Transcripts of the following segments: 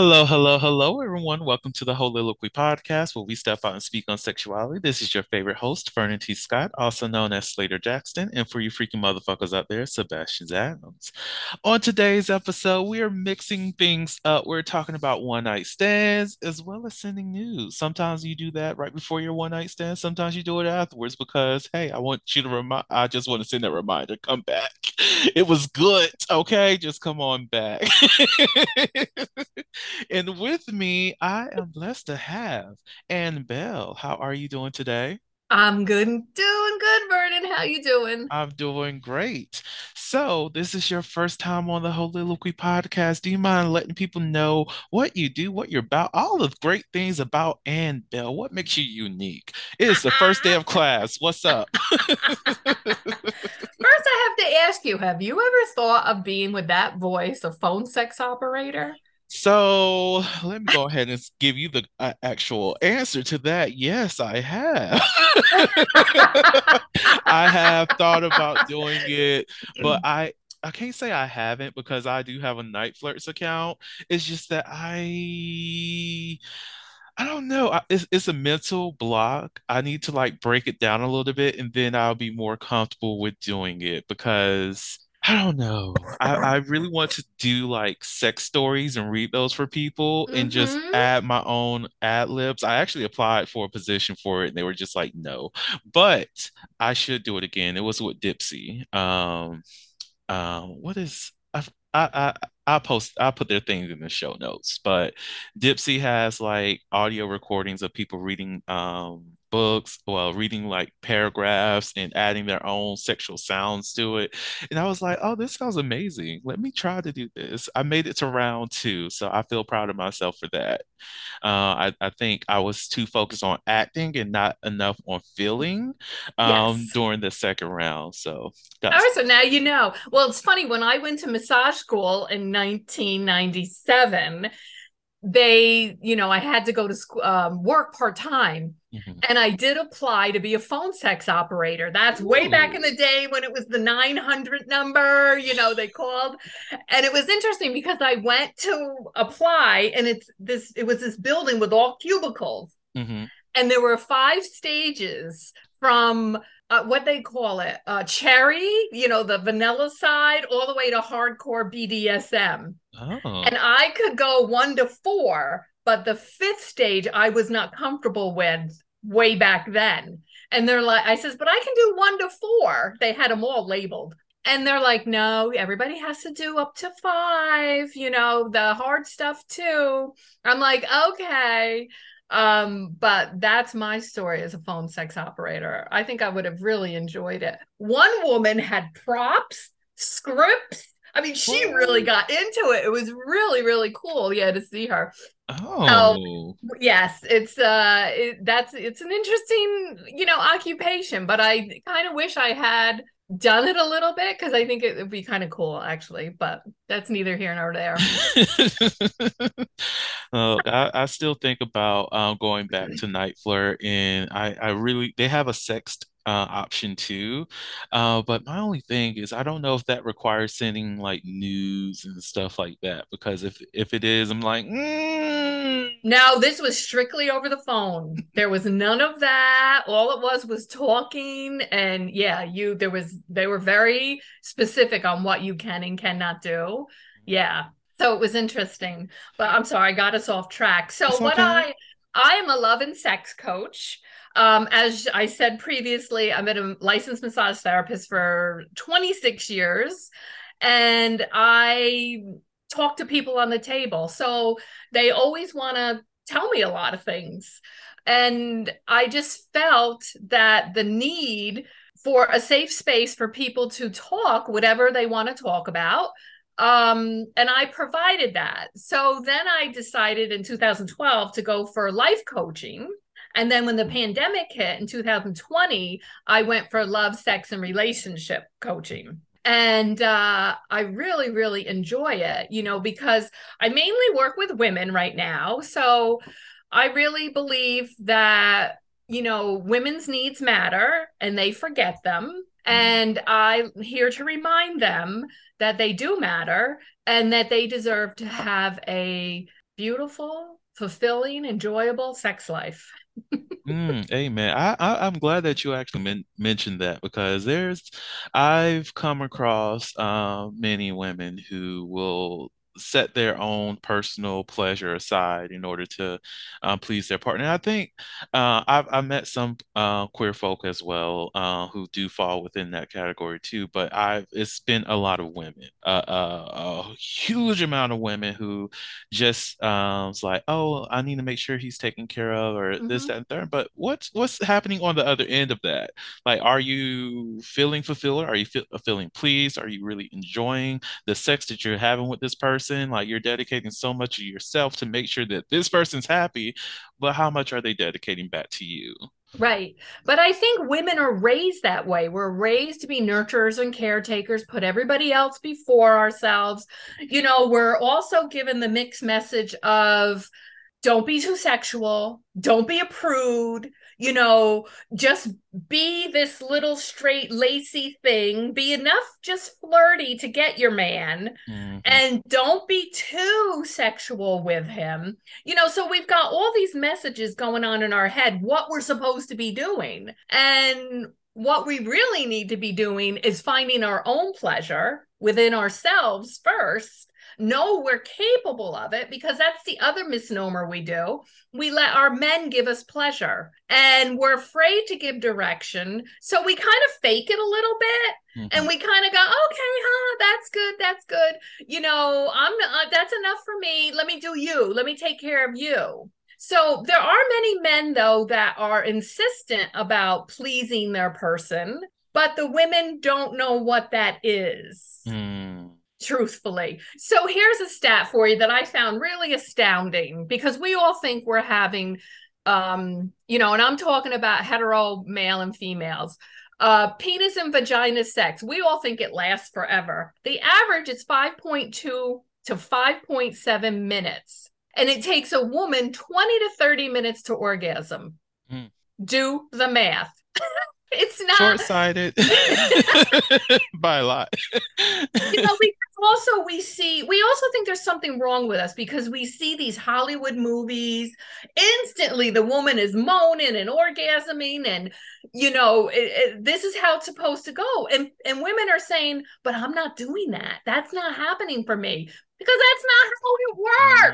Hello, hello, hello, everyone. Welcome to the Heauxliloquy podcast, where we step out and speak on sexuality. This is your favorite host, Vernon T. Scott, also known as Slater Jackson, and for you freaking motherfuckers out there, Sebastian Adams. On today's episode, we are mixing things up. We're talking about one night stands as well as sending news. Sometimes you do that right before your one night stand. Sometimes you do it afterwards because, hey, I want you to remind. I just want to send that reminder. Come back. It was good. Okay, just come on back. and with me, I am blessed to have Ann Bell. How are you doing today? I'm good, doing good, Vernon. How you doing? I'm doing great. So, this is your first time on the Heauxliloquy podcast. Do you mind letting people know what you do, what you're about, all the great things about Ann Bell? What makes you unique? It is the first day of class. What's up? First, I have to ask you: Have you ever thought of being with that voice, a phone sex operator? So let me go ahead and give you the uh, actual answer to that. Yes, I have. I have thought about doing it, but I I can't say I haven't because I do have a NiteFlirts account. It's just that I I don't know. I, it's it's a mental block. I need to like break it down a little bit, and then I'll be more comfortable with doing it because I don't know. I, I really want to do like sex stories and read those for people and just Mm-hmm. add my own ad libs. I actually applied for a position for it and they were just like, no. But I should do it again. It was with Dipsea. Um, um, what is I I I I'll post I'll put their things in the show notes, but Dipsea has like audio recordings of people reading um books, while reading like paragraphs and adding their own sexual sounds to it. And I was like, oh, this sounds amazing. Let me try to do this. I made it to round two, so I feel proud of myself for that. Uh, I, I think I was too focused on acting and not enough on feeling um, Yes. during the second round. So All got right, so now you know. Well, it's funny when I went to massage school in 1997. They, you know, I had to go to school, um, work part time, Mhm. and I did apply to be a phone sex operator. That's way back in the day when it was the 900 number, you know, they called. And it was interesting because I went to apply, and it's this, it was this building with all cubicles Mhm. and there were five stages from uh, what they call it uh, cherry you know the vanilla side all the way to hardcore bdsm Oh. and i could go one to four but the fifth stage i was not comfortable with way back then. And they're like i says but i can do one to four. They had them all labeled. And they're like no everybody has to do up to five you know the hard stuff too. I'm like okay um but that's my story as a phone sex operator. I think i would have really enjoyed it. One woman had props scripts. I mean she really got into it. It was really really cool yeah to see her. Oh. yes it's uh it, that's it's an interesting you know occupation but i kind of wish i had done it a little bit because i think it would be kind of cool actually but that's neither here nor there. Uh, I, I still think about um, going back to NiteFlirt, and I, I really they have a sex uh, option too. Uh, but my only thing is I don't know if that requires sending like news and stuff like that because if if it is, I'm like, mm. No, this was strictly over the phone. There was none of that. All it was was talking and yeah, you there was they were very specific on what you can and cannot do. Yeah. So it was interesting. But I'm sorry, I got us off track. So It's what okay. I I am a love and sex coach. Um, as I said previously, I'm a licensed massage therapist for 26 years, and I talk to people on the table. So they always want to tell me a lot of things. And I just felt that the need for a safe space for people to talk whatever they want to talk about um and i provided that so then i decided in 2012 to go for life coaching and then when the pandemic hit in 2020 i went for love sex and relationship coaching. And uh, i really really enjoy it you know because i mainly work with women right now. So i really believe that you know women's needs matter and they forget them. And i'm here to remind them that they do matter and that they deserve to have a beautiful, fulfilling, enjoyable sex life. Mm, amen. I, I I'm glad that you actually men mentioned that because there's I've come across uh, many women who will set their own personal pleasure aside in order to uh, please their partner. And I think uh, I've I met some uh, queer folk as well uh, who do fall within that category too. But I've it's been a lot of women, uh, uh, a huge amount of women who just um, it's like, oh, I need to make sure he's taken care of, or this, Mhm. that, and third. But what's what's happening on the other end of that? Like, are you feeling fulfilled? Are you feel, feeling pleased? Are you really enjoying the sex that you're having with this person? Like, you're dedicating so much of yourself to make sure that this person's happy, but how much are they dedicating back to you? Right. But I think women are raised that way. We're raised to be nurturers and caretakers, put everybody else before ourselves. You know, we're also given the mixed message of don't be too sexual, don't be a prude, you know, just be this little straight, lacy thing, be enough just flirty to get your man, Mhm. and don't be too sexual with him. You know so we've got all these messages going on in our head what we're supposed to be doing. And what we really need to be doing is finding our own pleasure within ourselves first know we're capable of it because that's the other misnomer we do. We let our men give us pleasure and we're afraid to give direction. So we kind of fake it a little bit Mhm. and we kind of go okay huh that's good that's good. You know i'm uh, that's enough for me. Let me do you. Let me take care of you. So there are many men though that are insistent about pleasing their person but the women don't know what that is. Mm. Truthfully. So here's a stat for you that I found really astounding because we all think we're having um you know and I'm talking about hetero male and females uh penis and vagina sex we all think it lasts forever the average is 5.2 to 5.7 minutes and it takes a woman 20 to 30 minutes to orgasm Hmm. do the math it's not Short-sighted by a lot. you know, because also we see, we also think there's something wrong with us because we see these Hollywood movies. Instantly, the woman is moaning and orgasming, and you know, it, it- this is how it's supposed to go. And and women are saying, "But I'm not doing that. That's not happening for me because that's not how it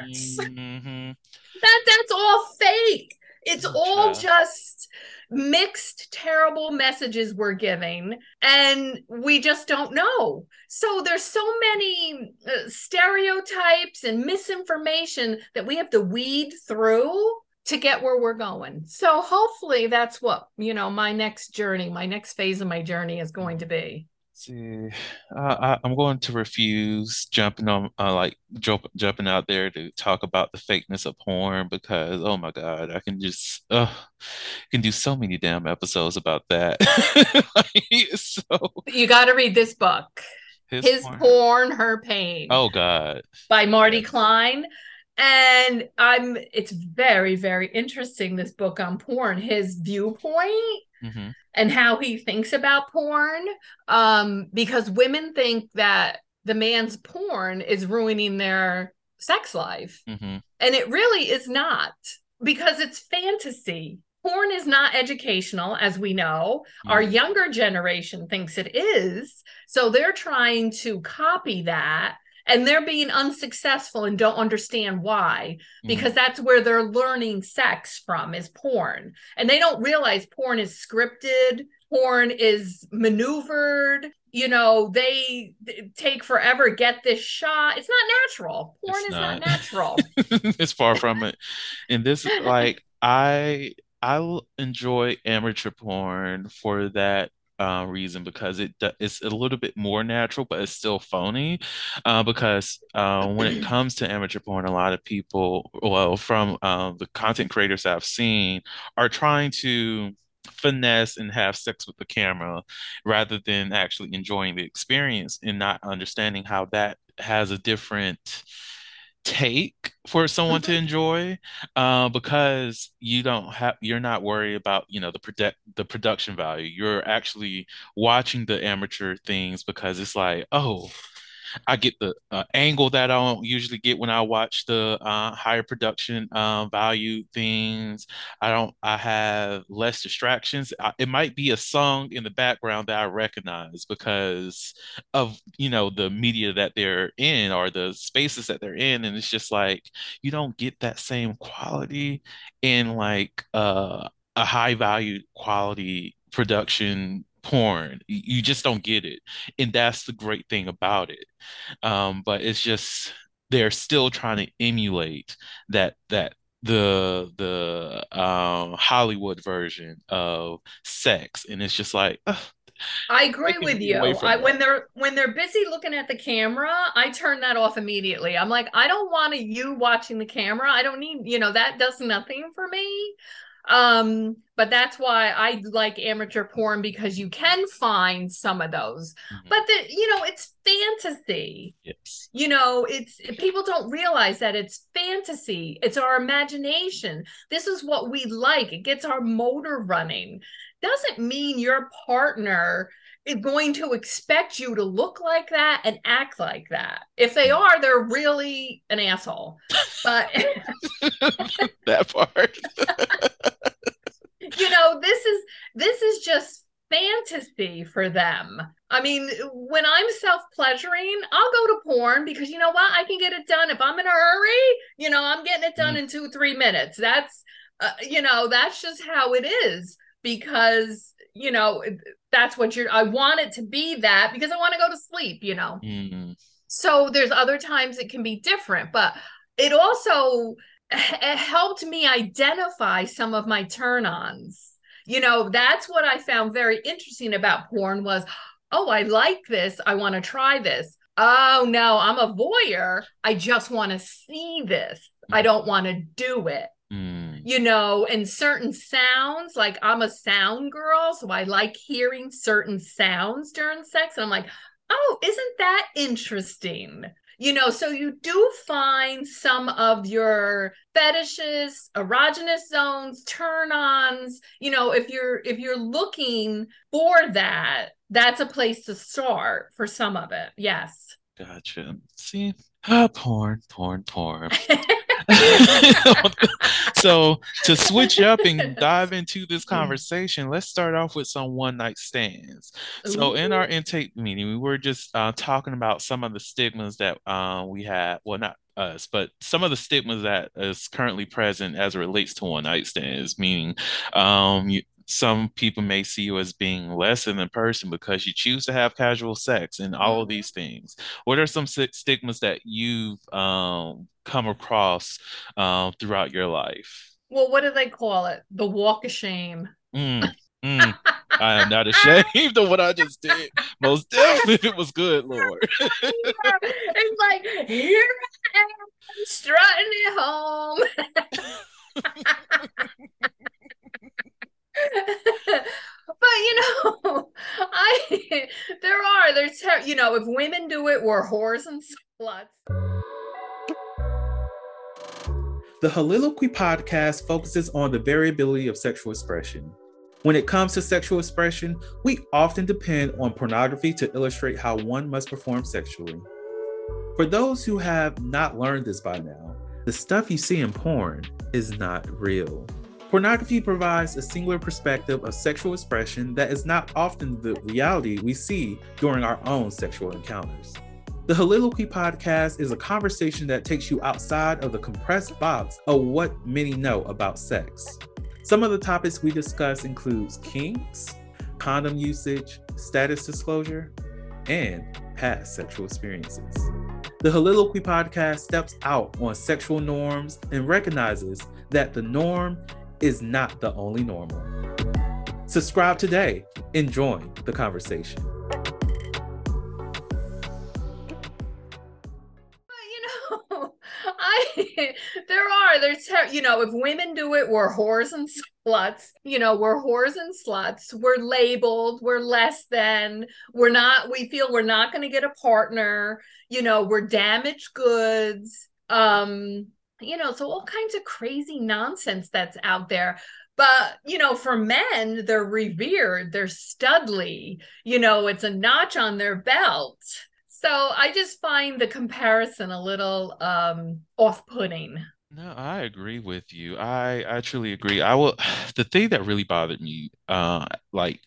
works. Mhm. That that's all fake. It's all just." mixed terrible messages we're giving and we just don't know. So there's so many uh, stereotypes and misinformation that we have to weed through to get where we're going. So hopefully that's what you know my next journey my next phase of my journey is going to be See, uh, I, I'm going to refuse jumping on, uh, like jump, jumping out there to talk about the fakeness of porn because, oh my God, I can just, uh, can do so many damn episodes about that. Like, so you got to read this book his, his porn. porn her pain Oh God. by Marty Yes. Klein. And I'm it's very, very interesting, this book on porn, his viewpoint. Hmm and how he thinks about porn um because women think that the man's porn is ruining their sex life. Hmm and it really is not because it's fantasy. Porn is not educational as we know. Our Mhm. younger generation thinks it is. So they're trying to copy that and they're being unsuccessful and don't understand why mm. because that's where they're learning sex from is porn. And they don't realize porn is scripted porn is maneuvered you know they take forever get this shot. It's not natural. Porn It's is not, not. natural. It's far from it. And this, like, I I will enjoy amateur porn for that uh, reason because it it's a little bit more natural, but it's still phony. Uh, because uh, when it comes to amateur porn, a lot of people, well, from um, the content creators I've seen, are trying to finesse and have sex with the camera rather than actually enjoying the experience and not understanding how that has a different take for someone to enjoy uh, because you don't have you're not worried about you know the product the production value. You're actually watching the amateur things because it's like oh I get the uh, angle that I don't usually get when I watch the uh, higher production uh, value things. I don't. I have less distractions. I, it might be a song in the background that I recognize because of you know the media that they're in or the spaces that they're in, and it's just like you don't get that same quality in like uh, a high value quality production porn. You just don't get it, and that's the great thing about it um, but it's just they're still trying to emulate that that the the um Hollywood version of sex, and it's just like ugh, I agree with you. I, when they're when they're busy looking at the camera, I turn that off immediately. I'm like, I don't want you watching the camera. I don't need, you know, that does nothing for me. Um, but that's why I like amateur porn because you can find some of those. Mhm. But the, you know, it's fantasy. yes, You know, it's people don't realize that it's fantasy. It's our imagination. This is what we like. It gets our motor running. Doesn't mean your partner going to expect you to look like that and act like that. If they are, they're really an asshole. But that part. you know this is this is just fantasy for them i mean when i'm self-pleasuring i'll go to porn because you know what i can get it done if i'm in a hurry you know i'm getting it done Mhm. in two three minutes that's uh, you know that's just how it is because you know that's what you're i want it to be that because i want to go to sleep you know Mm, so there's other times it can be different, but it also it helped me identify some of my turn-ons. You know, that's what I found very interesting about porn was, oh, I like this. I want to try this. Oh no, I'm a voyeur. I just want to see this. I don't want to do it mm, you know, and certain sounds, like I'm a sound girl, so I like hearing certain sounds during sex. And I'm like, oh, isn't that interesting? You know, so you do find some of your fetishes, erogenous zones, turn-ons, you know, if you're if you're looking for that, that's a place to start for some of it. Yes. gotcha. See, ah, porn, porn, porn. So to switch up and dive into this conversation, let's start off with some one night stands. So in our intake meeting, we were just uh, talking about some of the stigmas that uh, we had. Well, not us, but some of the stigmas that is currently present as it relates to one night stands. Meaning, um, you, some people may see you as being less than a person because you choose to have casual sex and all of these things. What are some sti- stigmas that you've um, come across uh, throughout your life? Well, what do they call it? The walk of shame. Mm, mm. I am not ashamed of what I just did. Most definitely, it was good, Lord. it's like here I am strutting it home. but you know, I there are there's you know if women do it, we're whores and sluts. The Heauxliloquy podcast focuses on the variability of sexual expression. When it comes to sexual expression, we often depend on pornography to illustrate how one must perform sexually. For those who have not learned this by now, the stuff you see in porn is not real. Pornography provides a singular perspective of sexual expression that is not often the reality we see during our own sexual encounters. The Heauxliloquy podcast is a conversation that takes you outside of the compressed box of what many know about sex. Some of the topics we discuss includes kinks, condom usage, status disclosure, and past sexual experiences. The Heauxliloquy podcast steps out on sexual norms and recognizes that the norm is not the only normal. Subscribe today and join the conversation. you know, I there are there's you know if women do it, we're whores and sluts. You know, we're whores and sluts. We're labeled. We're less than. We're not. We feel we're not going to get a partner. You know, we're damaged goods. Um, you know, so all kinds of crazy nonsense that's out there. But, you know, for men, they're revered, they're studly, you know, it's a notch on their belt. So I just find the comparison a little um off-putting. No, I agree with you. I I truly agree. I will the thing that really bothered me, uh, like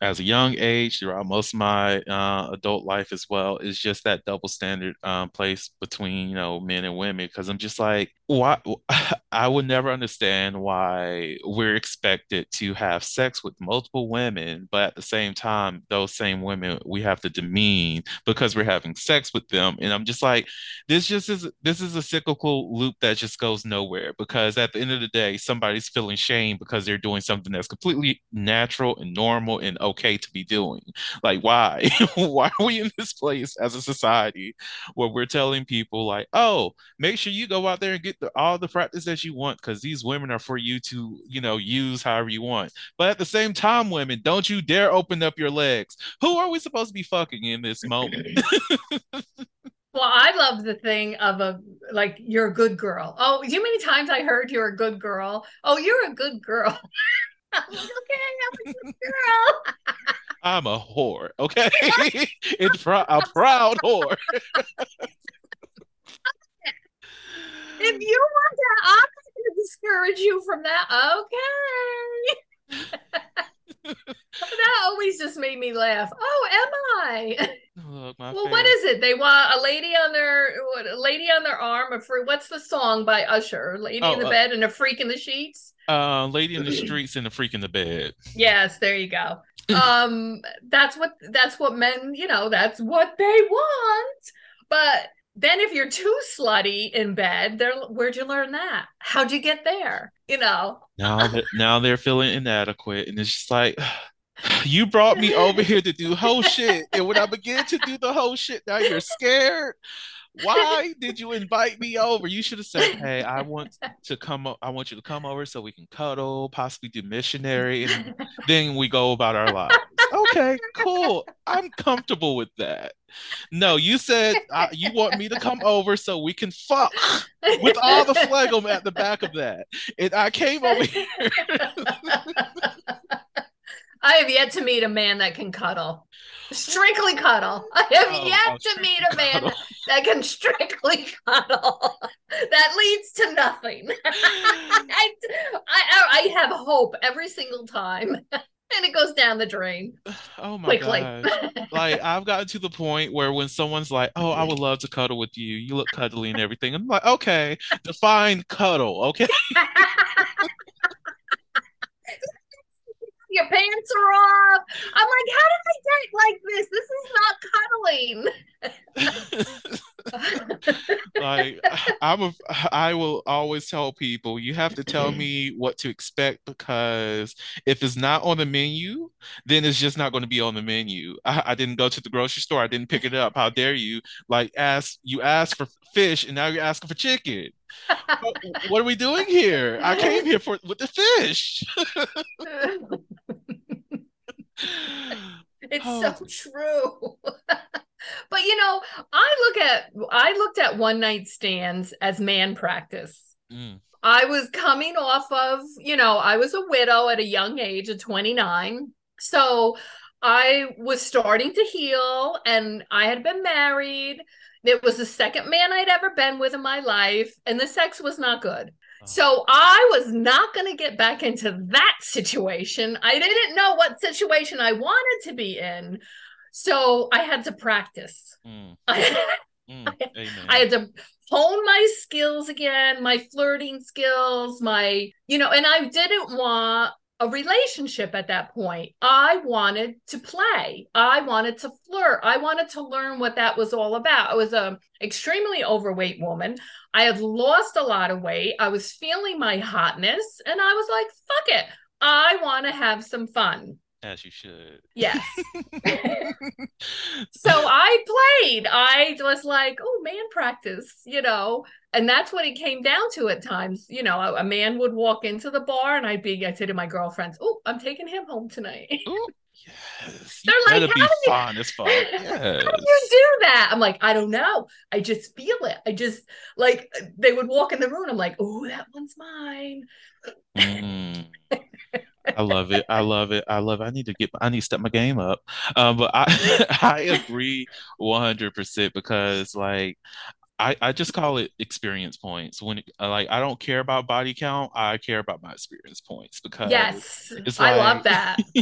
as a young age throughout most of my uh, adult life as well is just that double standard um, place between you know men and women because i'm just like why i would never understand why we're expected to have sex with multiple women but at the same time those same women we have to demean because we're having sex with them and i'm just like this just is this is a cyclical loop that just goes nowhere because at the end of the day somebody's feeling shame because they're doing something that's completely natural and normal and okay to be doing. Like, why? why are we in this place as a society where we're telling people, like, oh, make sure you go out there and get the, all the practice that you want because these women are for you to, you know, use however you want. But at the same time, women, don't you dare open up your legs. Who are we supposed to be fucking in this moment? Well, I love the thing of a like you're a good girl. Oh, you many times I heard you're a good girl. Oh, you're a good girl. okay, I'm a good girl. I'm a whore, okay? it's pr- a proud whore. If you want that, I'm going to discourage you from that. Okay. that always just made me laugh. Oh, am I? Look, well, favorite. what is it? They want a lady on their what, a lady on their arm. A free. What's the song by Usher? Lady oh, in the uh, bed and a freak in the sheets. Uh, lady in the streets and a freak in the bed. Yes, there you go. um, that's what that's what men. You know, that's what they want. But then if you're too slutty in bed, they're where'd you learn that? How'd you get there? You know. Now that now they're feeling inadequate, and it's just like you brought me over here to do whole shit, and when I begin to do the whole shit, now you're scared. Why did you invite me over? You should have said, "Hey, I want to come. I want you to come over so we can cuddle, possibly do missionary, and then we go about our lives." Okay, cool. I'm comfortable with that. No, you said uh, you want me to come over so we can fuck with all the phlegm at the back of that. And I came over here. I have yet to meet a man that can cuddle. Strictly cuddle. I have oh, yet oh, to meet a man cuddle. that can strictly cuddle. that leads to nothing. I, I, I have hope every single time. And it goes down the drain. Oh my quickly. god! like I've gotten to the point where when someone's like, "Oh, I would love to cuddle with you. You look cuddly and everything," I'm like, "Okay, define cuddle, okay." Your pants are off. I'm like, how did I get like this? This is not cuddling. like I'm a I will always tell people you have to tell me what to expect because if it's not on the menu, then it's just not going to be on the menu. I, I didn't go to the grocery store, I didn't pick it up. How dare you? Like ask you ask for fish and now you're asking for chicken. What, are we doing here? I came here for with the fish. it's oh. so true but you know, I look at I looked at one night stands as man practice. Mm. I was coming off of, you know, I was a widow at a young age of 29. So I was starting to heal and I had been married. It was the second man I'd ever been with in my life, and the sex was not good. Oh. So I was not going to get back into that situation. I didn't know what situation I wanted to be in. So I had to practice. Mm, mm, amen. I had to hone my skills again, my flirting skills, my, you know, and I didn't want a relationship at that point. I wanted to play. I wanted to flirt. I wanted to learn what that was all about. I was a extremely overweight woman. I had lost a lot of weight. I was feeling my hotness and I was like, fuck it. I want to have some fun. As you should. Yes. so I played. I was like, oh, man practice, you know, and that's what it came down to at times. You know, a, a man would walk into the bar and I'd be, I'd say to my girlfriends, oh, I'm taking him home tonight. Ooh, yes. They're you like, be "How you- fun as fuck. Yes. How do you do that? I'm like, I don't know. I just feel it. I just like they would walk in the room. I'm like, oh, that one's mine. Mm. I love it. I love it. I love it. I need to get, I need to step my game up. Um, but I, I agree 100% because like, I, I just call it experience points. When like I don't care about body count, I care about my experience points because Yes, it's I love that.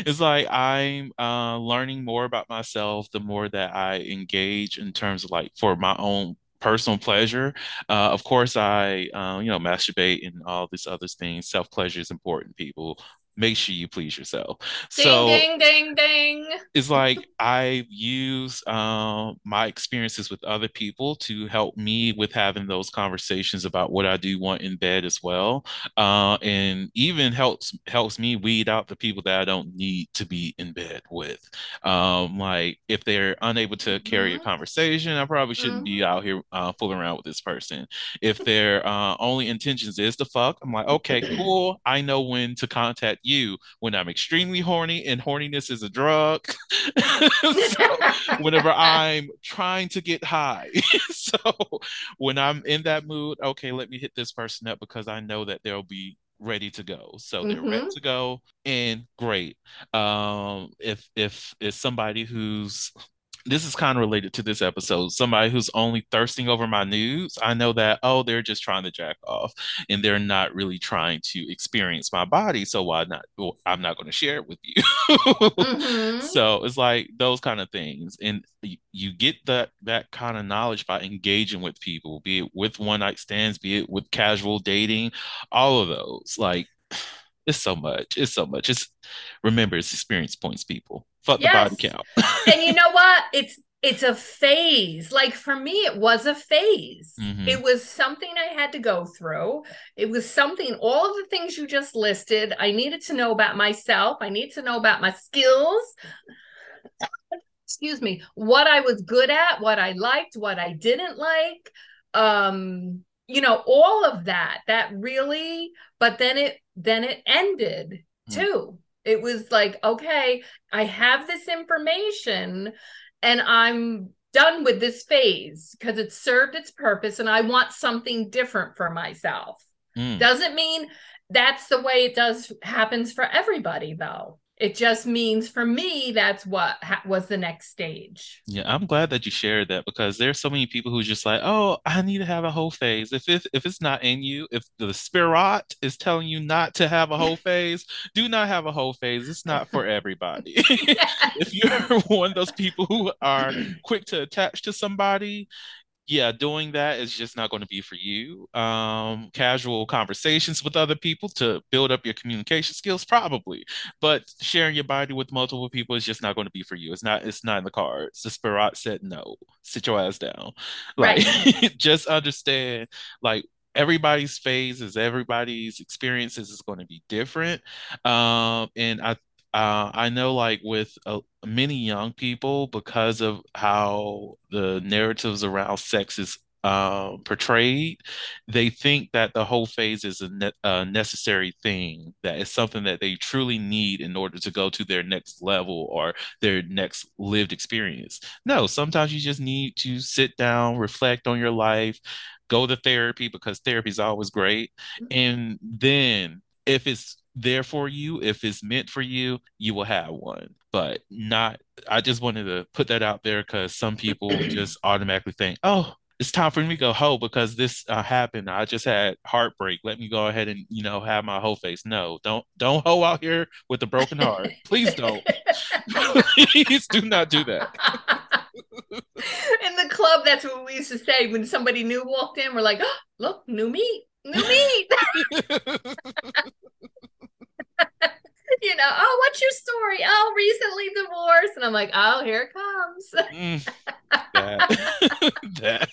it's like I'm uh, learning more about myself the more that I engage in terms of like for my own personal pleasure. Uh, of course, I uh, you know masturbate and all these other things. Self pleasure is important, people. Make sure you please yourself. Ding, So ding, ding, ding. it's like I use um, my experiences with other people to help me with having those conversations about what I do want in bed as well, uh, and even helps helps me weed out the people that I don't need to be in bed with. Um, like if they're unable to carry a Mhm. conversation, I probably shouldn't be out here uh, fooling around with this person. If their uh, only intentions is to fuck, I'm like, okay, cool. I know when to contact you when I'm extremely horny, and horniness is a drug. so whenever I'm trying to get high, so when I'm in that mood, okay, let me hit this person up because I know that they'll be ready to go. So they're ready Mhm. to go, and great. Um, if if it's somebody who's this is kind of related to this episode. Somebody who's only thirsting over my nudes, I know that, oh, they're just trying to jack off and they're not really trying to experience my body. So why not? Well, I'm not going to share it with you. Mhm. So it's like those kind of things. And you, you get that that kind of knowledge by engaging with people, be it with one night stands, be it with casual dating, all of those. Like it's so much. It's so much. It's remember it's experience points, people. Fuck the body count. and you know what? It's it's a phase. Like for me, it was a phase. Mhm. It was something I had to go through. It was something, all of the things you just listed, I needed to know about myself. I need to know about my skills. Excuse me, what I was good at, what I liked, what I didn't like. Um, you know, all of that. That really, but then it then it ended Hmm. too. It was like, okay, I have this information and I'm done with this phase because it served its purpose and I want something different for myself. Mm. Doesn't mean that's the way it does happens for everybody though. It just means for me that's what ha- was the next stage. Yeah, I'm glad that you shared that because there's so many people who just like, oh, I need to have a whole phase. If it, if it's not in you, if the spirit is telling you not to have a whole phase, do not have a whole phase. It's not for everybody. if you're one of those people who are quick to attach to somebody, yeah, doing that is just not going to be for you. Um, casual conversations with other people to build up your communication skills, probably, but sharing your body with multiple people is just not going to be for you. It's not. It's not in the cards. The spirit said no. Sit your ass down. Like, just understand. Like everybody's phases, everybody's experiences is going to be different. Um, and I uh, I know, like with uh, many young people, because of how the narratives around sex is uh, portrayed, they think that the whole phase is a, ne a necessary thing, that it's something that they truly need in order to go to their next level or their next lived experience. No, sometimes you just need to sit down, reflect on your life, go to therapy because therapy is always great. And then if it's there for you, if it's meant for you, you will have one. But not, I just wanted to put that out there because some people just automatically think, oh, it's time for me to go hoe because this uh, happened. I just had heartbreak. Let me go ahead and you know have my whole face. No, don't don't hoe out here with a broken heart. Please don't. Please do not do that. In the club, that's what we used to say when somebody new walked in. We're like, oh, "Look, new meat, new meat." you know, oh, what's your story? Oh, recently divorced. And I'm like, oh, here it comes. Mm, that.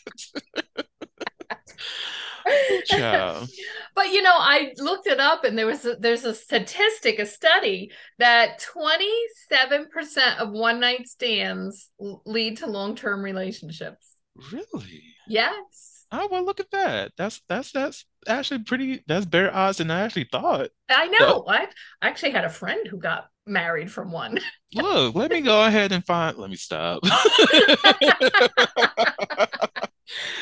that. But you know, I looked it up, and there was a, there's a statistic, a study that 27% of one night stands lead to long term relationships. Really? Yes. Oh well, look at that. That's that's that's actually pretty. That's better odds than I actually thought. I know. I actually had a friend who got married from one. Look, let me go ahead and find. Let me stop.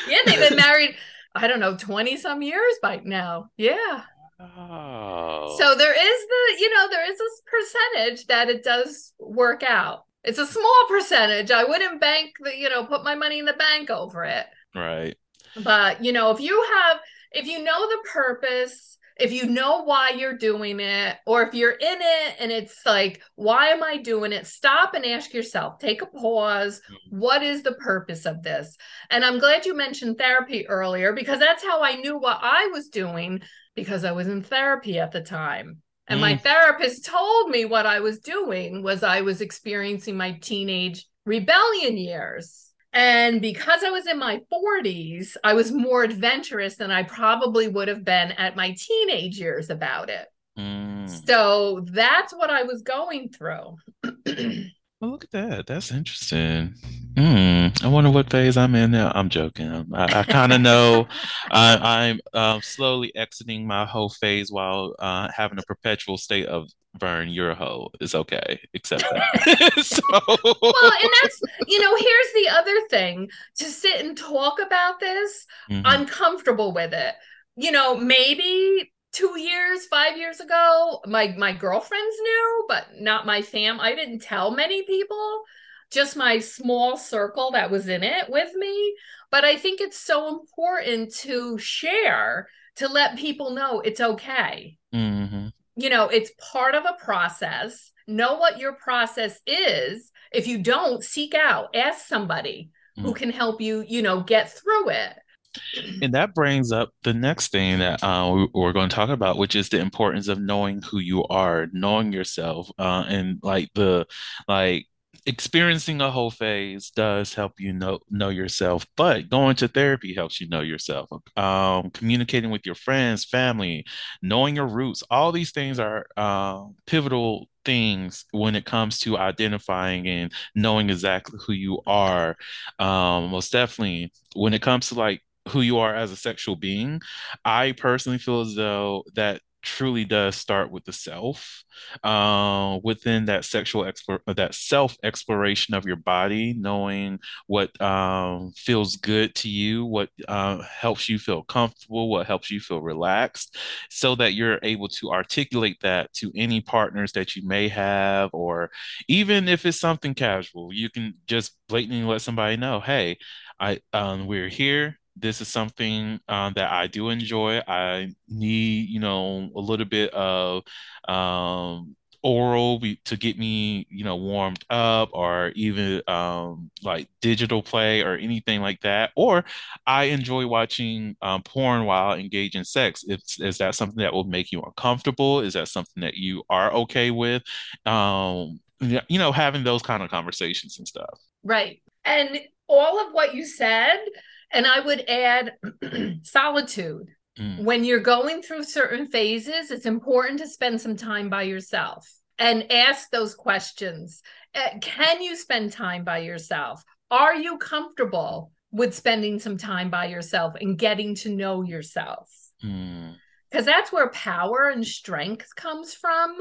yeah, they've been married. I don't know, twenty some years by now. Yeah. Oh. So there is the, you know, there is this percentage that it does work out. It's a small percentage. I wouldn't bank the, you know, put my money in the bank over it. Right. But, you know, if you have, if you know the purpose, if you know why you're doing it, or if you're in it and it's like, why am I doing it? Stop and ask yourself, take a pause. Mm. What is the purpose of this? And I'm glad you mentioned therapy earlier because that's how I knew what I was doing because I was in therapy at the time. And my mm. therapist told me what I was doing was I was experiencing my teenage rebellion years. And because I was in my 40s, I was more adventurous than I probably would have been at my teenage years about it. Mm. So that's what I was going through. Well, look at that. That's interesting. Mm, I wonder what phase I'm in now. I'm joking. I, I kind of know I, I'm um, slowly exiting my whole phase while uh, having a perpetual state of Vern, you're a hoe. It's okay. Except that. so, well, and that's, you know, here's the other thing to sit and talk about this, Mhm. I'm comfortable with it. You know, maybe two years, five years ago, my my girlfriends knew, but not my fam. I didn't tell many people, just my small circle that was in it with me. But I think it's so important to share to let people know it's okay Mhm. you know, it's part of a process. Know what your process is. If you don't, seek out, ask somebody who Mm. can help you, you know, get through it. And that brings up the next thing that uh, we, we're going to talk about, which is the importance of knowing who you are, knowing yourself, uh, and like the like experiencing a whole phase does help you know know yourself. But going to therapy helps you know yourself. Um, communicating with your friends, family, knowing your roots, all these things are uh, pivotal things when it comes to identifying and knowing exactly who you are. Um, most definitely when it comes to like who you are as a sexual being, I personally feel as though that truly does start with the self uh, within that sexual explore that self exploration of your body knowing what um, feels good to you what uh, helps you feel comfortable what helps you feel relaxed so that you're able to articulate that to any partners that you may have or even if it's something casual you can just blatantly let somebody know hey I um, we're here this is something um, that I do enjoy. I need, you know, a little bit of um, oral to get me, you know, warmed up, or even um, like digital play or anything like that. Or I enjoy watching um, porn while engaging in sex. If, is that something that will make you uncomfortable? Is that something that you are okay with? Um, you know, having those kind of conversations and stuff. Right. And all of what you said, and I would add solitude. Mm. When you're going through certain phases, it's important to spend some time by yourself and ask those questions. Uh, Can you spend time by yourself? Are you comfortable with spending some time by yourself and getting to know yourself? Mm. because that's where power and strength comes from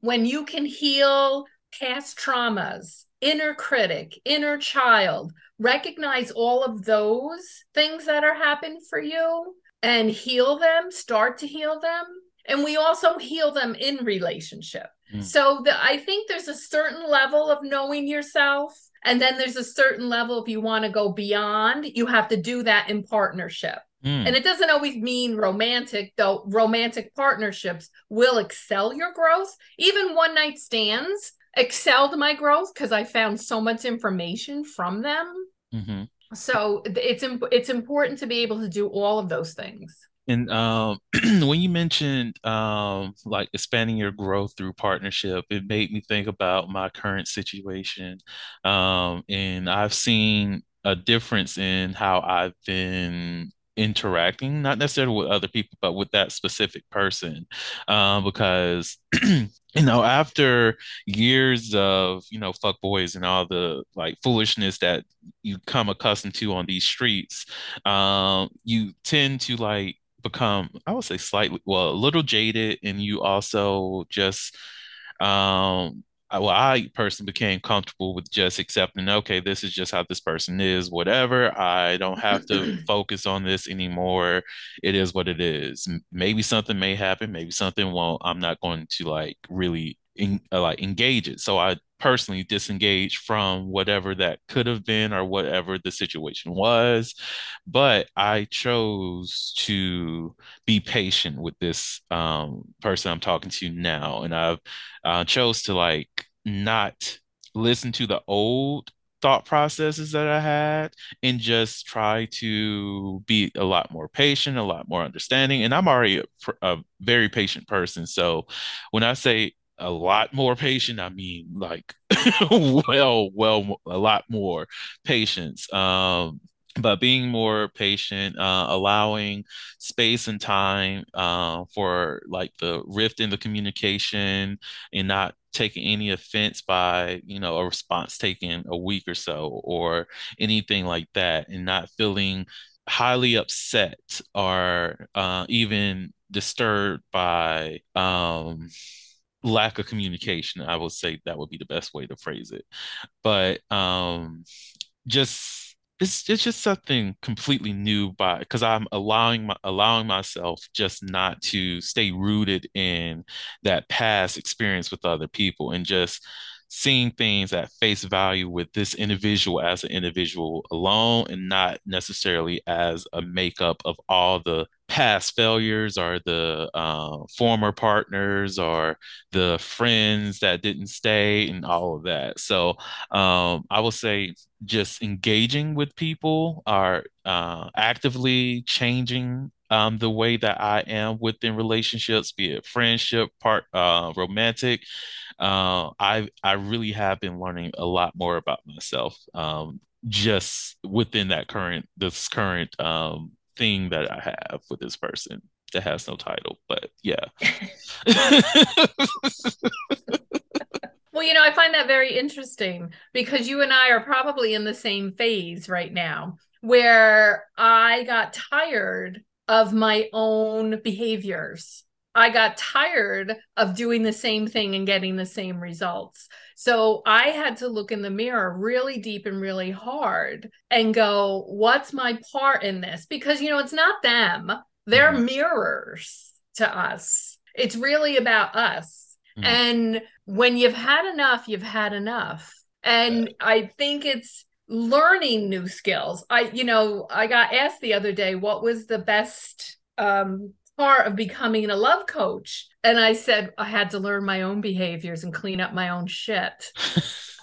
when you can heal past traumas inner critic, inner child, recognize all of those things that are happening for you and heal them, start to heal them. And we also heal them in relationship. Mm. So the, I think there's a certain level of knowing yourself. And then there's a certain level if you want to go beyond, you have to do that in partnership. Mm. And it doesn't always mean romantic, though romantic partnerships will excel your growth. Even one night stands excelled my growth because I found so much information from them. Mhm. So it's imp- it's important to be able to do all of those things. And um, when you mentioned um, like expanding your growth through partnership, it made me think about my current situation. Um, and I've seen a difference in how I've been interacting, not necessarily with other people, but with that specific person. Um, because, you know, after years of, you know, fuck boys and all the like foolishness that you come accustomed to on these streets, um, you tend to like become, I would say slightly, well, a little jaded, and you also just, um, well, I personally became comfortable with just accepting, okay, this is just how this person is, whatever. I don't have to focus on this anymore. It is what it is. Maybe something may happen, maybe something won't. I'm not going to like really in, uh, like engage it. So I personally disengage from whatever that could have been or whatever the situation was. But I chose to be patient with this um, person I'm talking to now, and I've uh, chose to like not listen to the old thought processes that I had and just try to be a lot more patient, a lot more understanding. And I'm already a, a very patient person. So when I say a lot more patient, I mean like well, well, a lot more patience. Um, but being more patient, uh, allowing space and time uh, for like the rift in the communication and not taking any offense by, you know, a response taking a week or so or anything like that, and not feeling highly upset or uh, even disturbed by um, lack of communication. I would say that would be the best way to phrase it. But um, just it's it's just something completely new by because I'm allowing my allowing myself just not to stay rooted in that past experience with other people and just seeing things at face value with this individual as an individual alone and not necessarily as a makeup of all the past failures or the uh, former partners or the friends that didn't stay and all of that. So um, I will say just engaging with people are uh, actively changing um, the way that I am within relationships, be it friendship, part, uh, romantic. Uh, I I really have been learning a lot more about myself, um, just within that current this current um, thing that I have with this person that has no title. But yeah. Well, you know, I find that very interesting because you and I are probably in the same phase right now where I got tired of my own behaviors. I got tired of doing the same thing and getting the same results. So I had to look in the mirror really deep and really hard and go, what's my part in this? Because, you know, it's not them, they're Mhm. mirrors to us. It's really about us. Mhm. And when you've had enough, you've had enough. And I think it's learning new skills. I, you know, I got asked the other day what was the best um, part of becoming a love coach. And I said I had to learn my own behaviors and clean up my own shit.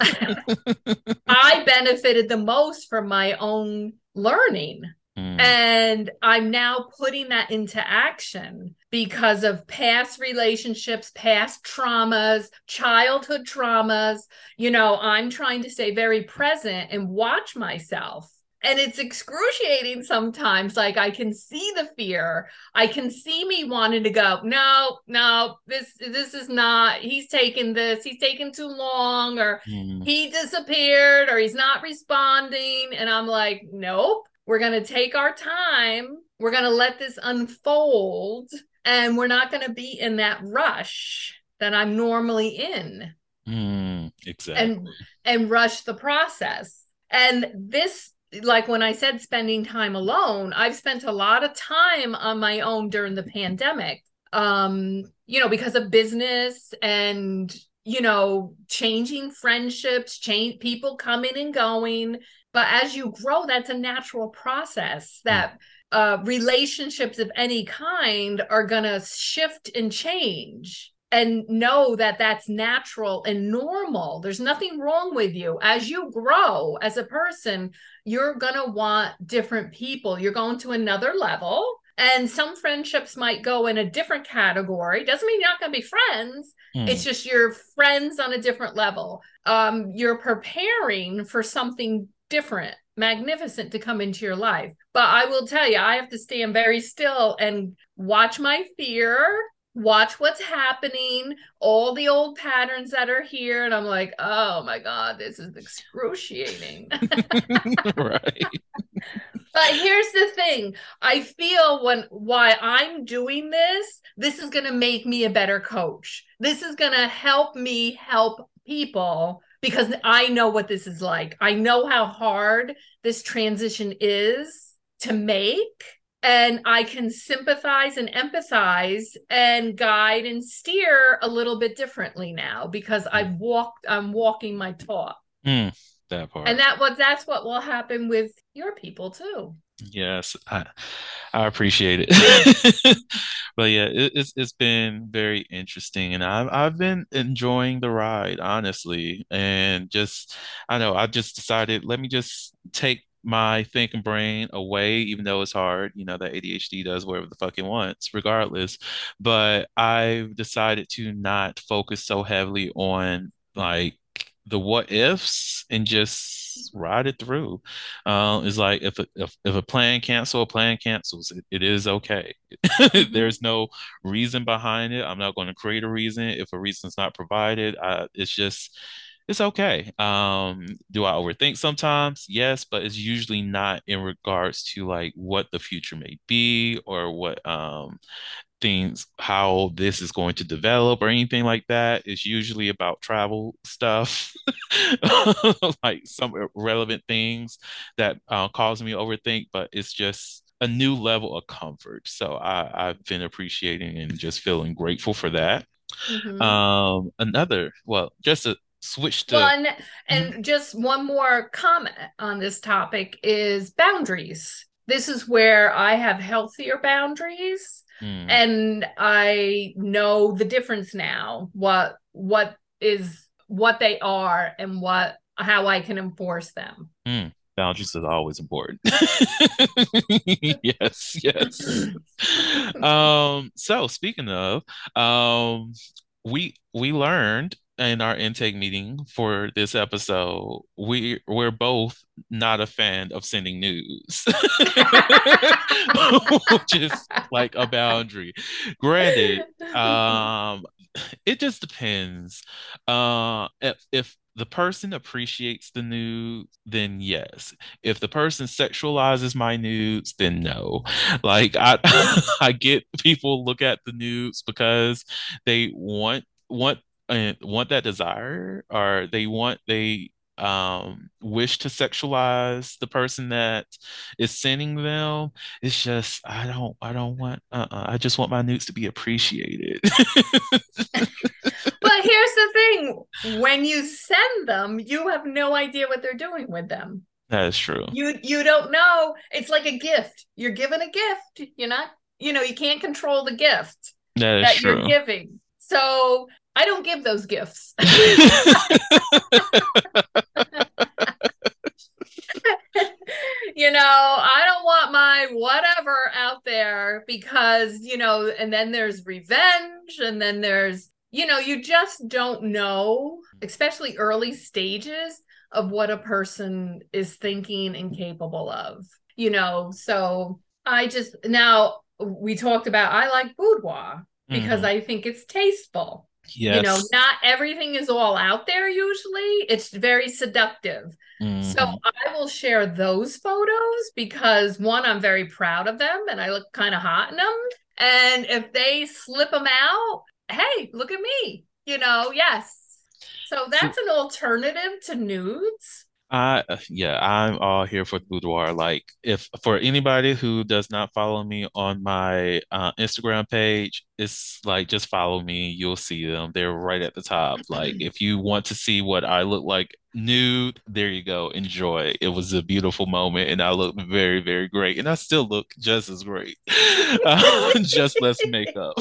I benefited the most from my own learning. Mm. And I'm now putting that into action because of past relationships, past traumas, childhood traumas. You know, I'm trying to stay very present and watch myself. And it's excruciating sometimes. Like I can see the fear. I can see me wanting to go, no, no, this this is not, he's taking this, he's taking too long, or Mm. he disappeared or he's not responding. And I'm like, nope, we're going to take our time. We're going to let this unfold. And we're not going to be in that rush that I'm normally in. Mm, exactly. and and rush the process. And this like when I said spending time alone, I've spent a lot of time on my own during the pandemic. Um, you know, because of business and you know, changing friendships, change people coming and going. But as you grow, that's a natural process that uh, relationships of any kind are going to shift and change and know that that's natural and normal. There's nothing wrong with you. As you grow as a person, you're going to want different people. You're going to another level. And some friendships might go in a different category. Doesn't mean you're not going to be friends. Mm. It's just you're friends on a different level. Um, you're preparing for something different, magnificent to come into your life. But I will tell you, I have to stand very still and watch my fear watch what's happening, all the old patterns that are here. And I'm like, oh my God, this is excruciating. right. but here's the thing I feel when why I'm doing this, this is going to make me a better coach. This is going to help me help people because I know what this is like. I know how hard this transition is to make and I can sympathize and empathize and guide and steer a little bit differently now because I've walked I'm walking my talk. Mm, that part. And that what that's what will happen with your people too. Yes, I I appreciate it. but yeah, it, it's it's been very interesting, and I've I've been enjoying the ride, honestly. And just I know I just decided let me just take my thinking brain away, even though it's hard. You know that ADHD does whatever the fuck it wants, regardless. But I've decided to not focus so heavily on like the what ifs and just ride it through. Uh, it's like if a, if, if a plan cancels, a plan cancels. It, it is okay. There's no reason behind it. I'm not going to create a reason. If a reason's not provided, I, it's just it's okay. Um, do I overthink sometimes? Yes, but it's usually not in regards to like what the future may be or what um things how this is going to develop or anything like that. It's usually about travel stuff, like some relevant things that uh, cause me overthink, but it's just a new level of comfort. So I, I've been appreciating and just feeling grateful for that. Mhm. Um, another, well, just a switch to Well, and, and just one more comment on this topic is boundaries. This is where I have healthier boundaries Mm, and I know the difference now what what is what they are and what how I can enforce them. boundaries is always important. yes, yes. Um, so speaking of, um, we we learned in our intake meeting for this episode, we we're both not a fan of sending news, which is like a boundary. Granted, um, it just depends. Uh, if if the person appreciates the nude, then yes. If the person sexualizes my nudes, then no. Like I I get people look at the nudes because they want want and want that desire or they want they um wish to sexualize the person that is sending them it's just i don't i don't want uh-uh. i just want my nudes to be appreciated But here's the thing when you send them, you have no idea what they're doing with them. that is true You you don't know. It's like a gift. You're given a gift. You're not, you know, you can't control the gift that that you're giving. So I don't give those gifts. you know, I don't want my whatever out there because, you know, and then there's revenge and then there's, you know, you just don't know, especially early stages of what a person is thinking and capable of, you know. So I just now we talked about I like boudoir because Mhm. I think it's tasteful yes you know not everything is all out there usually. It's very seductive. Mhm. so i will share those photos because one i'm very proud of them and i look kind of hot in them. And if they slip them out hey look at me you know yes. So that's an alternative to nudes. I yeah, I'm all here for the boudoir. Like if for anybody who does not follow me on my uh, Instagram page, it's like just follow me. You'll see them. They're right at the top. Like if you want to see what I look like nude, there you go. Enjoy. It was a beautiful moment, and I looked very very great, and I still look just as great. Uh, just less makeup.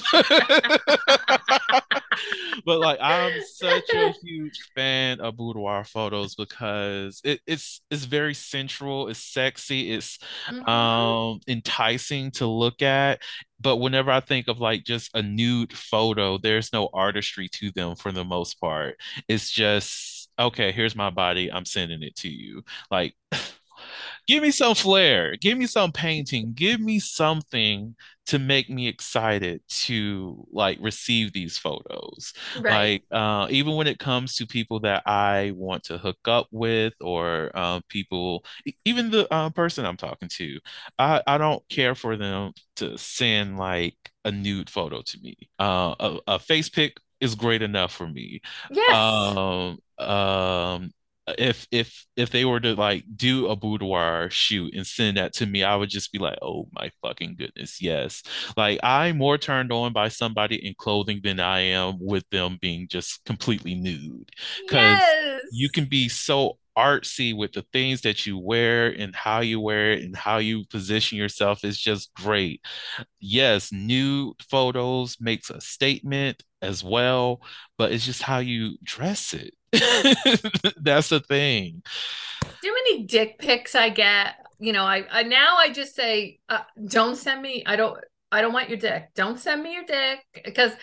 But like I'm such a huge fan of boudoir photos because it, it's it's very sensual, it's sexy, it's Mhm. um enticing to look at. But whenever I think of like just a nude photo, there's no artistry to them for the most part. It's just okay, here's my body, I'm sending it to you. Like give me some flair, give me some painting, give me something to make me excited to like receive these photos. Right. Like uh, even when it comes to people that I want to hook up with, or uh, people, even the uh, person I'm talking to, I I don't care for them to send like a nude photo to me. Uh, a, a face pic is great enough for me. Yes. Um, um, if if if they were to like do a boudoir shoot and send that to me, I would just be like, oh my fucking goodness, yes. Like I'm more turned on by somebody in clothing than I am with them being just completely nude. Because yes. you can be so artsy with the things that you wear and how you wear it and how you position yourself is just great. Yes, nude photos makes a statement as well, but it's just how you dress it. That's the thing. Do many dick pics I get? You know, I, I now I just say, uh, don't send me. I don't. I don't want your dick. Don't send me your dick because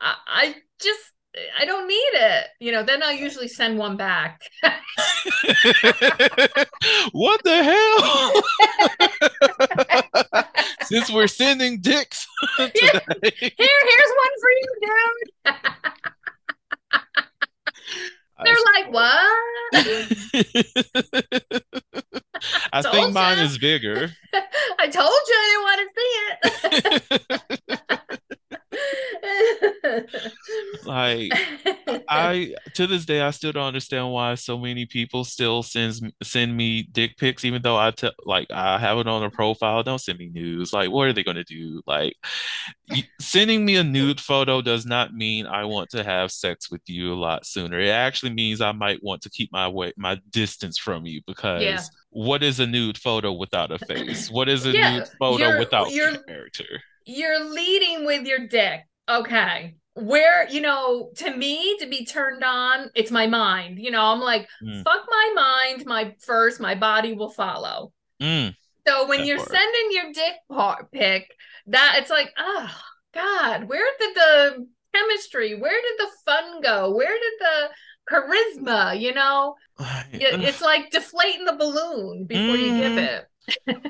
I, I just I don't need it. You know. Then I'll usually send one back. What the hell? Since we're sending dicks Here, today. here, here's one for you, dude. They're like, what? I think mine ya. is bigger. I told you I didn't want to see Like. I to this day I still don't understand why so many people still sends send me dick pics even though I tell like I have it on a profile. Don't send me news. Like what are they gonna do? Like sending me a nude photo does not mean I want to have sex with you a lot sooner. It actually means I might want to keep my way my distance from you because Yeah. what is a nude photo without a face? What is a Yeah, nude photo you're- without you're- character? You're leading with your dick. Okay. Where, you know, to me, to be turned on, it's my mind. You know, I'm like, Mm. fuck my mind, my first, my body will follow. Mm, So when That you're part. sending your dick part pic, that it's like, oh God, where did the chemistry? Where did the fun go? Where did the charisma? You know, it's like deflating the balloon before you give Mm. it.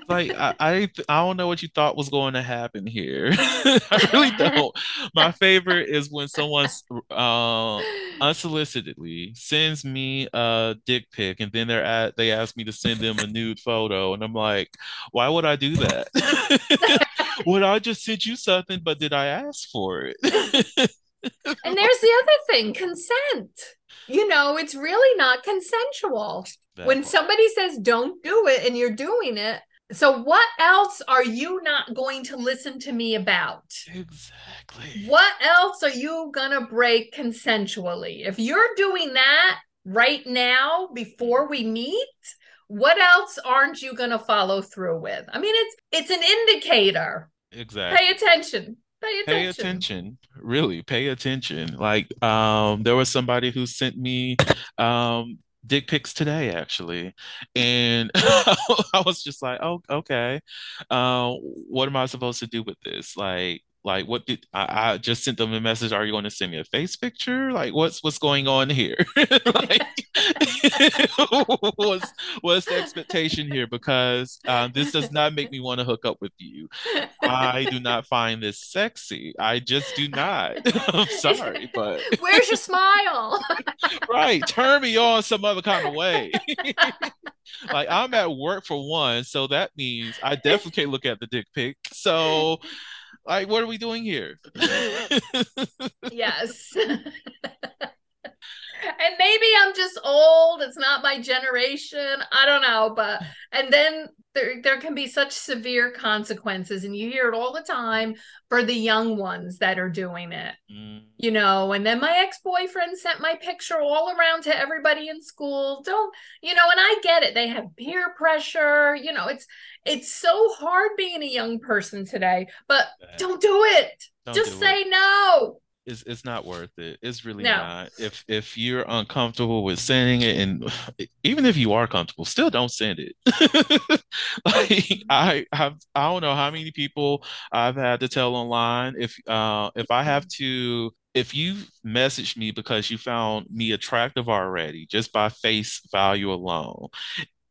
Like I, I I don't know what you thought was going to happen here. I really don't. My favorite is when someone's uh unsolicitedly sends me a dick pic and then they're at they ask me to send them a nude photo and I'm like, why would I do that? Would I just send you something, but did I ask for it? And there's the other thing, consent. You know, it's really not consensual. That when part. somebody says don't do it and you're doing it, so what else are you not going to listen to me about? Exactly. What else are you gonna break consensually? If you're doing that right now before we meet, what else aren't you gonna follow through with? I mean, it's it's an indicator. Exactly. Pay attention. Pay attention. pay attention really pay attention like um there was somebody who sent me um dick pics today actually. And i was just like oh okay. Uh what am i supposed to do with this? Like like what did I, I just sent them a message are you going to send me a face picture like what's what's going on here like what's what's the expectation here because uh, this does not make me want to hook up with you I do not find this sexy. I just do not. I'm sorry, but Where's your smile? right, turn me on some other kind of way. like I'm at work for one, so that means I definitely can't look at the dick pic. So, like, what are we doing here? yes. and maybe I'm just old. It's not my generation. I don't know, but and then there there can be such severe consequences, and you hear it all the time for the young ones that are doing it. Mm. You know, and then my ex boyfriend sent my picture all around to everybody in school. Don't you know? And I get it. They have peer pressure. You know, it's it's so hard being a young person today. But don't do it. Don't Just do say it. no. It's it's not worth it. It's really No. not. If if you're uncomfortable with sending it, and even if you are comfortable, still don't send it. Like I have, I don't know how many people I've had to tell online. If uh if I have to, if you message me because you found me attractive already, just by face value alone,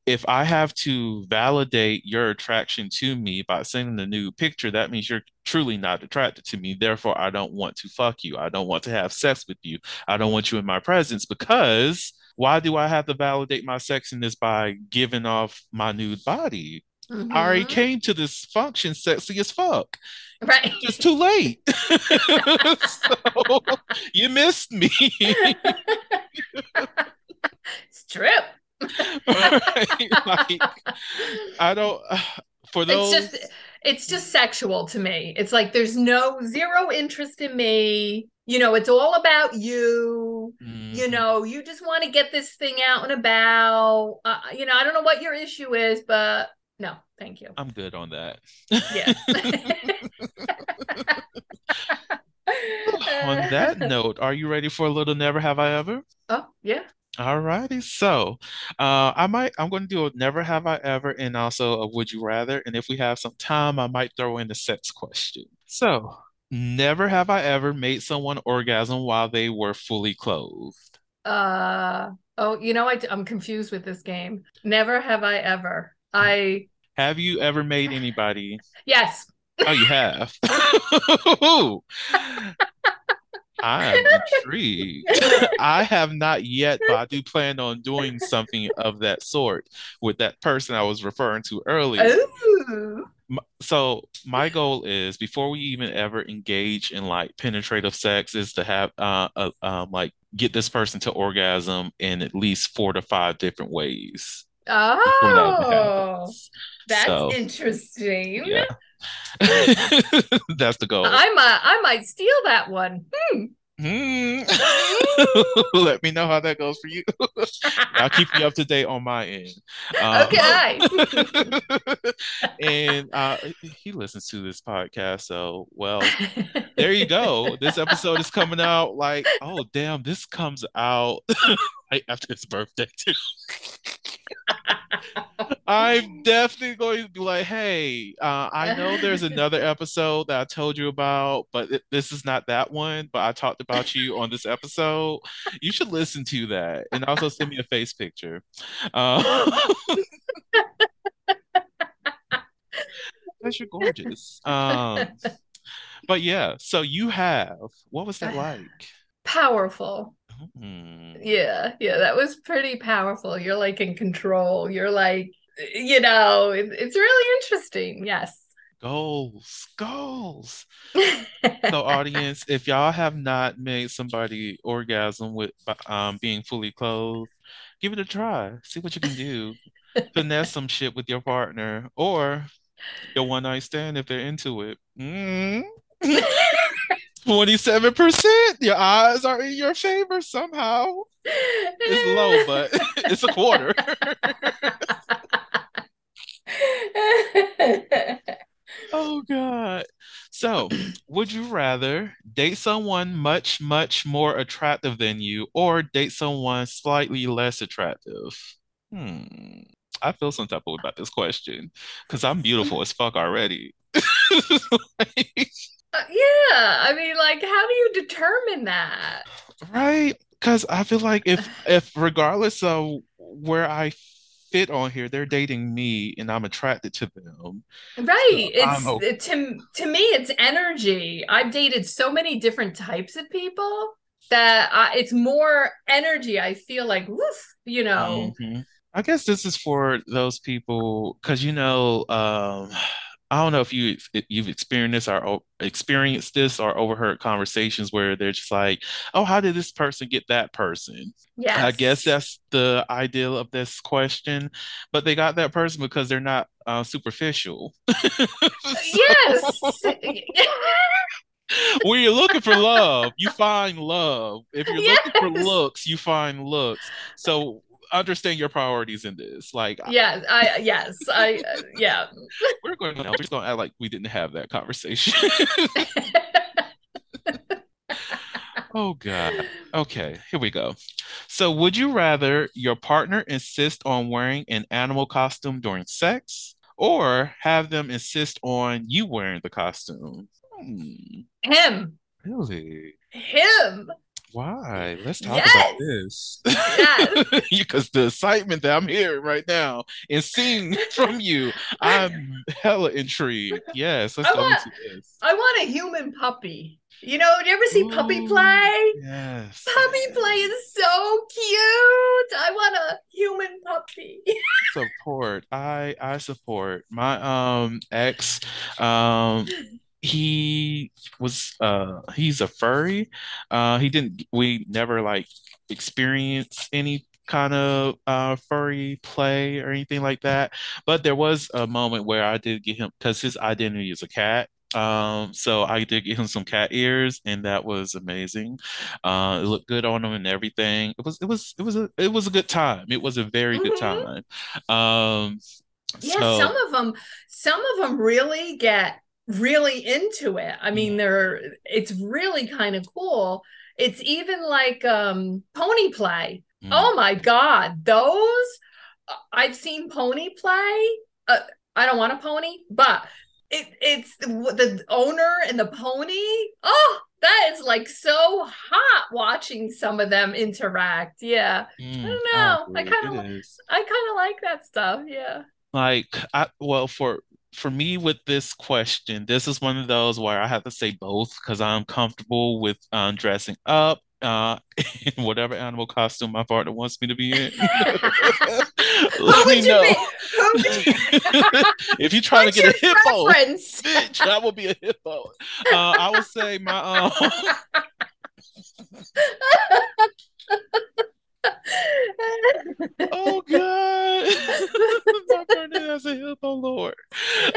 if I have to validate your attraction to me by sending a new picture, that means you're truly not attracted to me. Therefore, I don't want to fuck you. I don't want to have sex with you. I don't want you in my presence because why do I have to validate my sexiness by giving off my nude body? I already Mhm. came to this function sexy as fuck. Right. It's too late. so you missed me. it's true. Like I don't for those It's just it's just sexual to me. It's like there's no zero interest in me. You know, it's all about you. You Mhm. know, you just want to get this thing out and about. Uh, you know, I don't know what your issue is, but no, thank you. I'm good on that. Yeah. On that note, are you ready for a little never have I ever? oh, yeah. All righty. So, uh, I might, I'm going to do a never have I ever and also a would you rather. And if we have some time, I might throw in the sex question. So, never have I ever made someone orgasm while they were fully clothed. Uh oh, you know, I, I'm confused with this game. Never have I ever. I Have you ever made anybody? yes. Oh, you have. I am intrigued. I have not yet, but I do plan on doing something of that sort with that person I was referring to earlier. Ooh. So my goal is before we even ever engage in like penetrative sex is to have uh, uh um like get this person to orgasm in at least four to five different ways before that Oh, that's So, interesting. yeah. That's the goal. I might I might steal that one. Hmm. Hmm. Let me know how that goes for you. I'll keep you up to date on my end. Um, Okay. and uh, he listens to this podcast, so well, there you go. This episode is coming out like, oh damn, this comes out right after his birthday too. I'm definitely going to be like, hey, uh, I know there's another episode that I told you about, but th- this is not that one. But I talked about you on this episode. You should listen to that and also send me a face picture. Uh, because you're gorgeous. Um, but yeah, so you have, what was that like? Powerful. Hmm. Yeah, yeah, that was pretty powerful. You're like in control. You're like, you know, it, it's really interesting. Yes. Goals, goals. So, audience, if y'all have not made somebody orgasm with um being fully clothed, give it a try. See what you can do. Finesse some shit with your partner or your one night stand if they're into it. Mm. 27%. Your odds are in your favor somehow. It's low, but it's a quarter. Oh God. So, would you rather date someone much, much more attractive than you or date someone slightly less attractive? Hmm. I feel some type of way about this question because I'm beautiful as fuck already. Like, Uh, yeah, I mean, like, how do you determine that? right? Because I feel like if if regardless of where I fit on here, they're dating me and I'm attracted to them. Right. It's okay. to to me, it's energy. I've dated so many different types of people that I, it's more energy. I feel like, woof, you know. Mhm. I guess this is for those people because you know, um, I don't know if you if you've experienced this or experienced this or overheard conversations where they're just like, "Oh, how did this person get that person?" Yeah, I guess that's the ideal of this question, but they got that person because they're not uh, superficial. Yes. When you're looking for love, you find love. If you're looking for looks, you find looks. So understand your priorities in this. Like Yes. I yes. I uh, yeah. we're going to we're just going to act like we didn't have that conversation. Oh God. Okay, here we go. So, would you rather your partner insist on wearing an animal costume during sex or have them insist on you wearing the costume? Hmm, Him. really? Him. Why? Let's talk about Yes. this. Yes. Because the excitement that I'm hearing right now and seeing from you, I'm hella intrigued. Yes, let's I go want- into this. I want a human puppy. You know, you ever see puppy play? Yes. Puppy play is so cute. I want a human puppy. support. I I support. My um ex um he was uh he's a furry. Uh he didn't we never like experienced any kind of uh furry play or anything like that. But there was a moment where I did get him because his identity is a cat. Um, so I did get him some cat ears, and that was amazing. Uh, it looked good on him and everything. It was, it was, it was a, it was a good time. It was a very good Mhm. time. Um, Yeah, so some of them, some of them really get really into it. I mean, they're it's really kind of cool. It's even like um pony play. mm, Oh my God, those I've seen pony play. Uh, I don't want a pony, but it it's the, the owner and the pony. Oh, that is like so hot watching some of them interact. Yeah, mm, don't I know. I kinda I kind of like that stuff. Yeah. Like I well for for me with this question, this is one of those where I have to say both because I'm comfortable with um, dressing up uh in whatever animal costume my partner wants me to be in. Let me you know. be? Who would you, If trying what's to get a hippo, bitch, that would be a hippo. Uh, I would say my um Oh God. My partner has a hippo lord.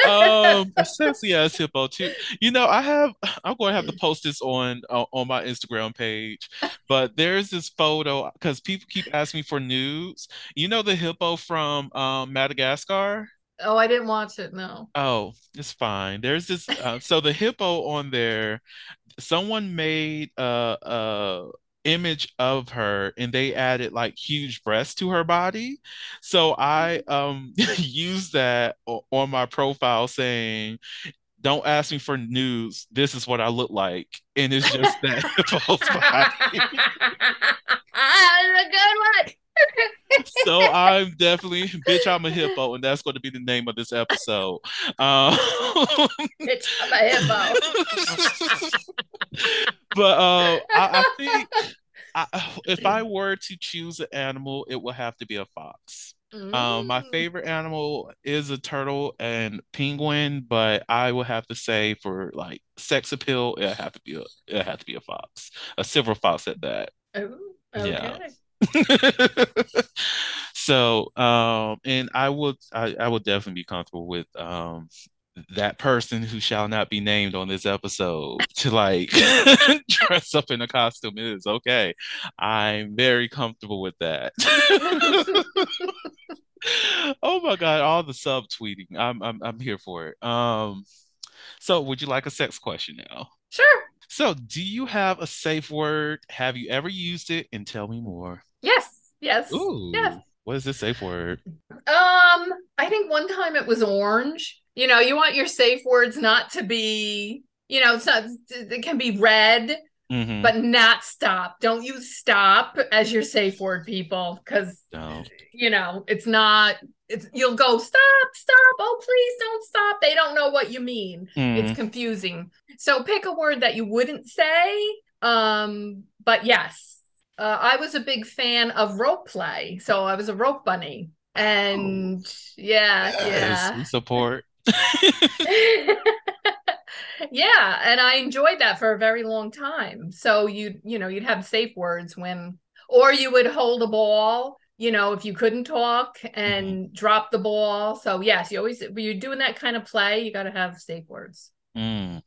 Um sexy ass hippo too. You know, I have I'm going to have to post this on uh, on my Instagram page. But there's this photo because people keep asking me for nudes. You know the hippo from um Madagascar? oh, I didn't watch it. No. Oh, it's fine. There's this uh, so the hippo on there, someone made a a image of her and they added like huge breasts to her body. So I um used that on my profile saying, "Don't ask me for news. This is what I look like." And it's just that hippo's body. That's a good one. So I'm definitely, bitch, I'm a hippo, and that's going to be the name of this episode. Um, Bitch, I'm a hippo. but uh, I, I think I, if I were to choose an animal, it would have to be a fox. Um, my Mm. favorite animal is a turtle and penguin, but I would have to say for like sex appeal, it have to be a it have to be a fox, a silver fox at that. Ooh, Yeah. So, um, and I would I, I would definitely be comfortable with um that person who shall not be named on this episode to like dress up in a costume It is okay. I'm very comfortable with that. Oh my God, all the subtweeting. I'm I'm I'm here for it. Um, so would you like a sex question now? Sure. So, do you have a safe word? Have you ever used it? And tell me more. Yes. Yes. Ooh, Yes. what is this safe word? Um, I think one time it was orange. You know, you want your safe words not to be, you know, it's not, it can be red, Mm-hmm. but not stop. Don't use stop as your safe word, people, because No. you know it's not. It's you'll go stop, stop. Oh, please don't stop. They don't know what you mean. Mm. It's confusing. So pick a word that you wouldn't say. Um, but yes, uh, I was a big fan of rope play, so I was a rope bunny, and yeah, Yes, yeah. we support. yeah, and I enjoyed that for a very long time. So you you know, you'd have safe words when or you would hold a ball, you know, if you couldn't talk and mm-hmm. drop the ball. So yes, you always when you're doing that kind of play, you got to have safe words. Mm.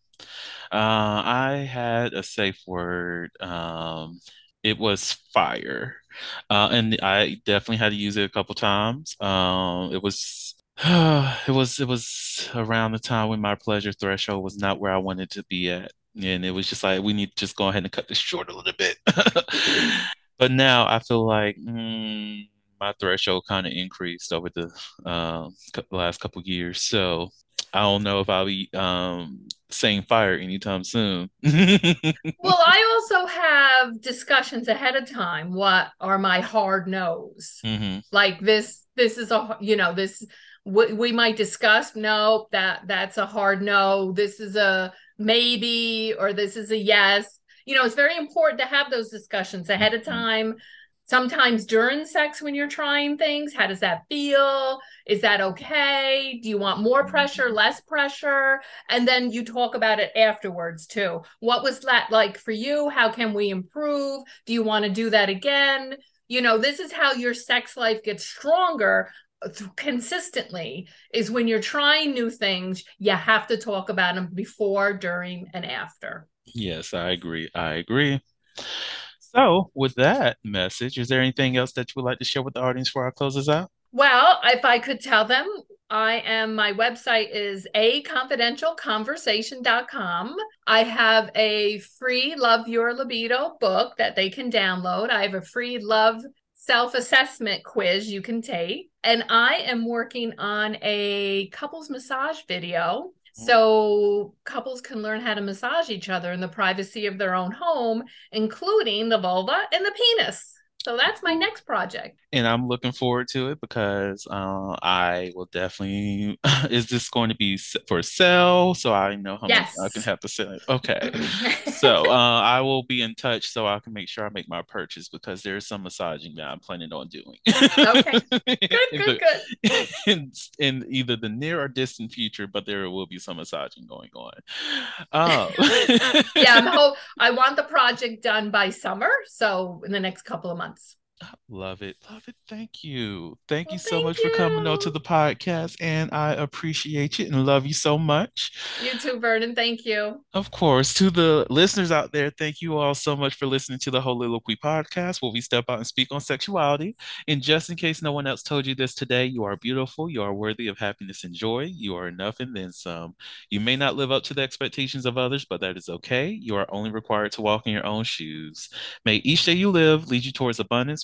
Uh, I had a safe word. Um, it was fire, uh, and I definitely had to use it a couple times. Um, it was it was it was around the time when my pleasure threshold was not where I wanted to be at. And it was just like we need to just go ahead and cut this short a little bit. but now I feel like mm, my threshold kind of increased over the uh, last couple years. So I don't know if I'll be um, saying fire anytime soon. well, I also have discussions ahead of time. What are my hard no's? Mm-hmm. Like this, this is a you know this we, we might discuss. No, that that's a hard no. This is a maybe, or this is a yes. You know, it's very important to have those discussions ahead of mm-hmm. Time sometimes during sex when you're trying things how does that feel? Is that okay? Do you want more mm-hmm. pressure less pressure? And then you talk about it afterwards too. What was that like for you? How can we improve? Do you want to do that again? You know this is how your sex life gets stronger uh, consistently is when you're trying new things you have to talk about them before during and after. Yes i agree i agree so, with that message, is there anything else that you would like to share with the audience before I close this out? Well, if I could tell them, I am, my website is a. I have a free Love Your Libido book that they can download. I have a free love self assessment quiz you can take. And I am working on a couples massage video Mm-hmm. so couples can learn how to massage each other in the privacy of their own home, including the vulva and the penis. So that's my next project. And I'm looking forward to it because uh, I will definitely. is this going to be for sale? So I know how yes. much I can have to sell it. Okay. so uh, I will be in touch so I can make sure I make my purchase because there's some massaging that I'm planning on doing. okay. Good, good, good. In, in, either the near or distant future, but there will be some massaging going on. Um. yeah, I want the project done by summer. So in the next couple of months months. Love it. Love it. Thank you. Thank well, you so thank much you. for coming on to the podcast. And I appreciate you and love you so much. You too, Vernon. Thank you. Of course. To the listeners out there, thank you all so much for listening to the Heauxliloquy podcast, where we step out and speak on sexuality. And just in case no one else told you this today, you are beautiful. You are worthy of happiness and joy. You are enough and then some. You may not live up to the expectations of others, but that is okay. You are only required to walk in your own shoes. May each day you live lead you towards abundance.